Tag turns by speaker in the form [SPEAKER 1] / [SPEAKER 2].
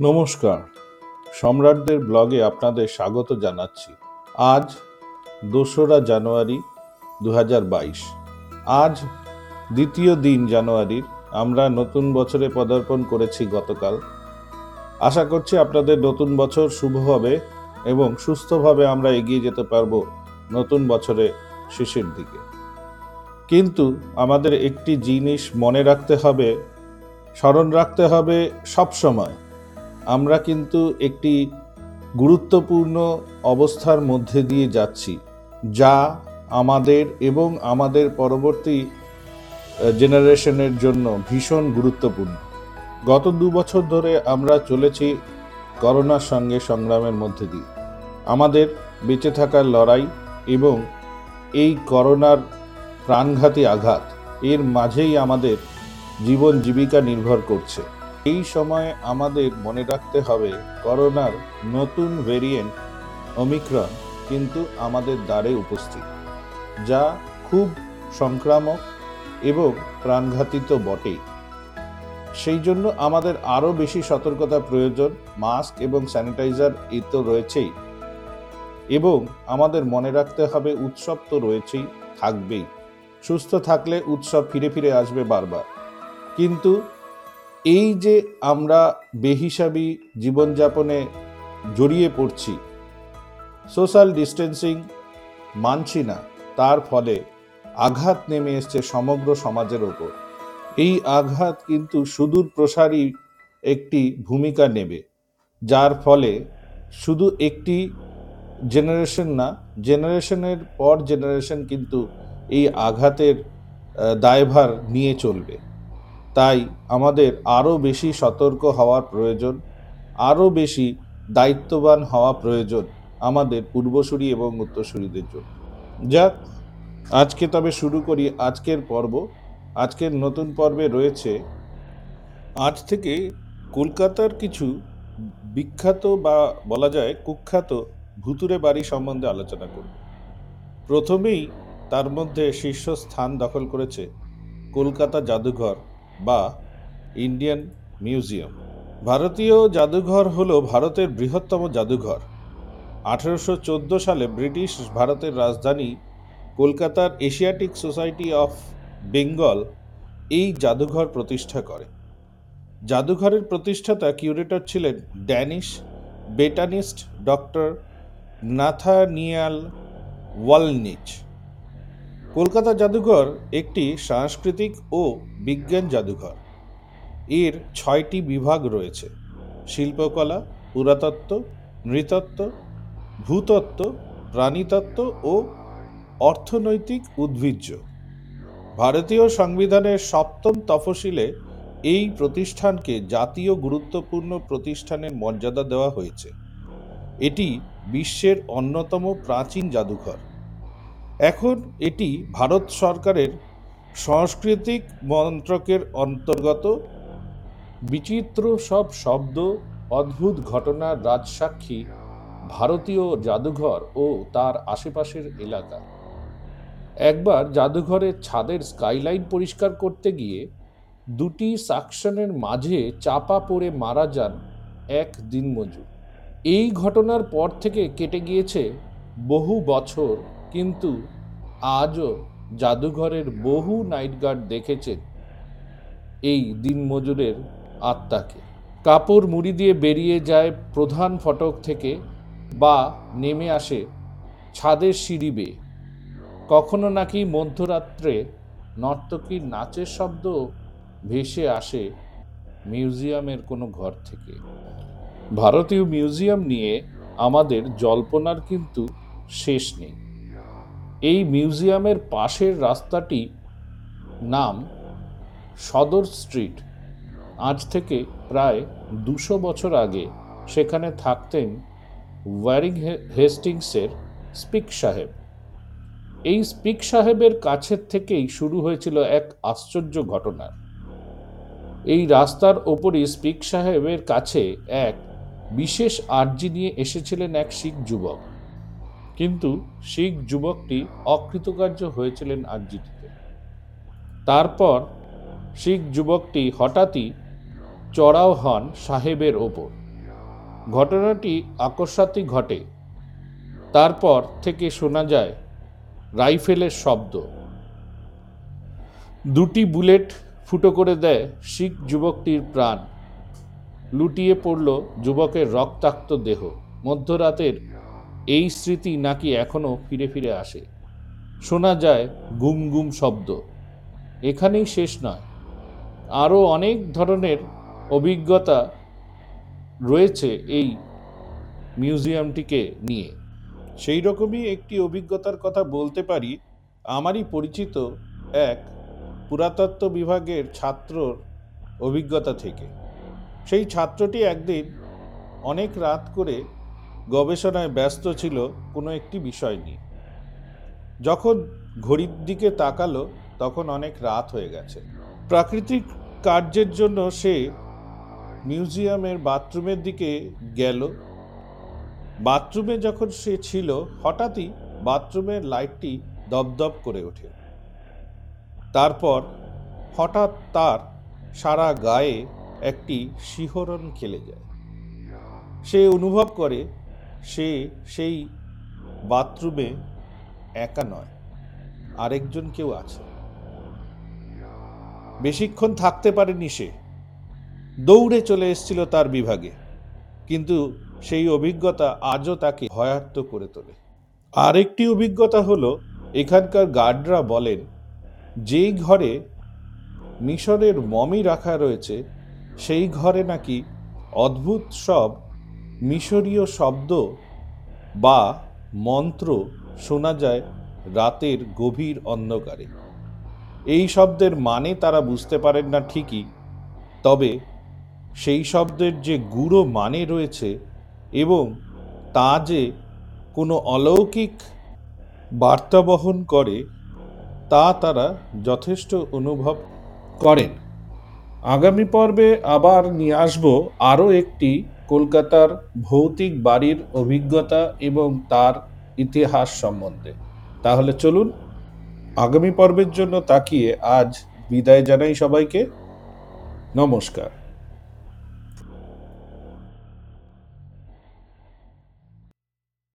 [SPEAKER 1] নমস্কার। সম্রাটদের ব্লগে আপনাদের স্বাগত জানাচ্ছি। আজ দোসরা জানুয়ারি দু হাজার বাইশ। আজ দ্বিতীয় দিন জানুয়ারির। আমরা নতুন বছরে পদার্পণ করেছি গতকাল। আশা করছি আপনাদের নতুন বছর শুভ হবে এবং সুস্থভাবে আমরা এগিয়ে যেতে পারব নতুন বছরে শেষের দিকে। কিন্তু আমাদের একটি জিনিস মনে রাখতে হবে, স্মরণ রাখতে হবে সব সময় আমরা কিন্তু একটি গুরুত্বপূর্ণ অবস্থার মধ্যে দিয়ে যাচ্ছি, যা আমাদের এবং আমাদের পরবর্তী জেনারেশনের জন্য ভীষণ গুরুত্বপূর্ণ। গত দু বছর ধরে আমরা চলেছি করোনার সঙ্গে সংগ্রামের মধ্যে দিয়ে। আমাদের বেঁচে থাকার লড়াই এবং এই করোনার প্রাণঘাতী আঘাত, এর মাঝেই আমাদের জীবন জীবিকা নির্ভর করছে। এই সময় আমাদের মনে রাখতে হবে করোনার নতুন ভেরিয়েন্ট অমিক্রন কিন্তু আমাদের দ্বারে উপস্থিত, যা খুব সংক্রামক এবং প্রাণঘাতী তো বটেই। সেই জন্য আমাদের আরও বেশি সতর্কতা প্রয়োজন, মাস্ক এবং স্যানিটাইজার এই তো রয়েছেই। এবং আমাদের মনে রাখতে হবে উৎসব তো রয়েছেই, থাকবেই। সুস্থ থাকলে উৎসব ফিরে ফিরে আসবে বারবার। কিন্তু এই যে আমরা বেহিসাবি জীবনযাপনে জড়িয়ে পড়ছি সোশ্যাল ডিস্টেন্সিং মানছি না, তার ফলে আঘাত নেমে এসছে সমগ্র সমাজের ওপর। এই আঘাত কিন্তু সুদূর প্রসারী একটি ভূমিকা নেবে, যার ফলে শুধু একটি জেনারেশন না জেনারেশনের পর জেনারেশন কিন্তু এই আঘাতের দায়ভার নিয়ে চলবে। তাই আমাদের আরও বেশি সতর্ক হওয়ার প্রয়োজন, আরও বেশি দায়িত্ববান হওয়া প্রয়োজন আমাদের পূর্বসূরি এবং উত্তরসূরিদের জন্য। যাক, আজকে তবে শুরু করি আজকের পর্ব। আজকের নতুন পর্বে রয়েছে আজ থেকে কলকাতার কিছু বিখ্যাত বা বলা যায় কুখ্যাত ভুতুরে বাড়ি সম্বন্ধে আলোচনা করব। প্রথমেই তার মধ্যে শীর্ষস্থান দখল করেছে কলকাতা জাদুঘর। বা ইন্ডিয়ান মিউজিয়াম। ভারতীয় জাদুঘর হল ভারতের বৃহত্তম জাদুঘর। আঠেরোশো চোদ্দ সালে ব্রিটিশ ভারতের রাজধানী কলকাতার এশিয়াটিক সোসাইটি অফ বেঙ্গল এই জাদুঘর প্রতিষ্ঠা করে। জাদুঘরের প্রতিষ্ঠাতা কিউরেটর ছিলেন Danish botanist doctor Nathaniel Wallich. Kolkata জাদুঘর একটি সাংস্কৃতিক ও বিজ্ঞান জাদুঘর। এর ছয়টি বিভাগ রয়েছে। শিল্পকলা, পুরাতত্ত্ব, নৃতত্ত্ব, ভূতত্ত্ব, প্রাণীতত্ত্ব ও অর্থনৈতিক উদ্ভিজ্জ। ভারতীয় সংবিধানের সপ্তম তফসিলে এই প্রতিষ্ঠানকে জাতীয় গুরুত্বপূর্ণ প্রতিষ্ঠানের মর্যাদা দেওয়া হয়েছে। এটি বিশ্বের অন্যতম প্রাচীন জাদুঘর। এখন এটি ভারত সরকারের সাংস্কৃতিক মন্ত্রকের অন্তর্গত। বিচিত্র সব শব্দ, অদ্ভুত ঘটনার রাজসাক্ষী, ভারতীয় জাদুঘর ও তার আশেপাশের এলাকা। একবার জাদুঘরের ছাদের স্কাইলাইন পরিষ্কার করতে গিয়ে দুটি সাকশনের মাঝে চাপা পড়ে মারা যান এক দিনমজুর। এই ঘটনার পর থেকে কেটে গিয়েছে বহু বছর কিন্তু আজও জাদুঘরের বহু নাইট গার্ড দেখেছেন এই দিনমজুরের আত্মাকে। কাপড় মুড়ি দিয়ে বেরিয়ে যায় প্রধান ফটক থেকে বা নেমে আসে ছাদের সিঁড়ি বেয়ে। কখনো নাকি মধ্যরাত্রে নর্তকীর নাচের শব্দ ভেসে আসে মিউজিয়ামের কোনো ঘর থেকে। ভারতীয় মিউজিয়াম নিয়ে আমাদের জল্পনার কিন্তু শেষ নেই। এই মিউজিয়ামের পাশের রাস্তাটি নাম সদর স্ট্রিট। আজ থেকে প্রায় দুশো বছর আগে সেখানে থাকতেন ওয়ারিং হেস্টিংসের স্পিক সাহেব। এই স্পিক সাহেবের কাছের থেকেই শুরু হয়েছিল এক আশ্চর্য ঘটনা। এই রাস্তার ওপরই স্পিক সাহেবের কাছে এক বিশেষ আর্জি নিয়ে এসেছিলেন এক শিখ যুবক। কিন্তু শিখ যুবকটি অকৃতকার্য হয়েছিলেন আর্জিটিতে তারপর শিখ যুবকটি হঠাৎই চড়াও হন সাহেবের ওপর। ঘটনাটি আকস্মাতই ঘটে। তারপর থেকে শোনা যায় রাইফেলের শব্দ। দুটি বুলেট ফুটো করে দেয় শিখ যুবকটির প্রাণ। লুটিয়ে পড়ল যুবকের রক্তাক্ত দেহ। মধ্যরাতের এই স্মৃতি নাকি এখনও ফিরে ফিরে আসে। শোনা যায় গুম গুম শব্দ। এখানেই শেষ নয়। আরও অনেক ধরনের অভিজ্ঞতা রয়েছে এই মিউজিয়ামটিকে নিয়ে। সেই রকমই একটি অভিজ্ঞতার কথা বলতে পারি। আমারই পরিচিত এক পুরাতত্ত্ব বিভাগের ছাত্রর অভিজ্ঞতা থেকে। সেই ছাত্রটি একদিন অনেক রাত করে গবেষণায় ব্যস্ত ছিল কোনো একটি বিষয় নিয়ে। যখন ঘড়ির দিকে তাকালো, তখন অনেক রাত হয়ে গেছে। প্রাকৃতিক কার্যের জন্য সে মিউজিয়ামের বাথরুমের দিকে গেল। বাথরুমে যখন সে ছিল, হঠাৎই বাথরুমের লাইটটি দপদপ করে ওঠে। তারপর হঠাৎ তার সারা গায়ে একটি শিহরণ খেলে যায়। সে অনুভব করে সে সেই বাথরুমে একা নয়, আরেকজন কেউ আছে। বেশিক্ষণ থাকতে পারেনি সে। দৌড়ে চলে এসেছিল তার বিভাগে, কিন্তু সেই অভিজ্ঞতা আজও তাকে ভয়ার্ত করে তোলে। আরেকটি অভিজ্ঞতা হলো, এখানকার গার্ডরা বলেন, যেই ঘরে মিশরের মমি রাখা রয়েছে, সেই ঘরে নাকি অদ্ভুত সব মিশরীয় শব্দ বা মন্ত্র শোনা যায় রাতের গভীর অন্ধকারে। এই শব্দের মানে তারা বুঝতে পারেন না ঠিকই, তবে সেই শব্দের যে গূঢ় মানে রয়েছে এবং তা যে কোনো অলৌকিক বার্তা বহন করে, তা তারা যথেষ্ট অনুভব করেন। আগামী পর্বে আবার নিয়ে আসব আরও একটি কলকাতার ভৌতিক বাড়ির অভিজ্ঞতা এবং তার ইতিহাস সম্বন্ধে। তাহলে চলুন, আগামী পর্বের জন্য তাকিয়ে আজ বিদায় জানাই সবাইকে। নমস্কার।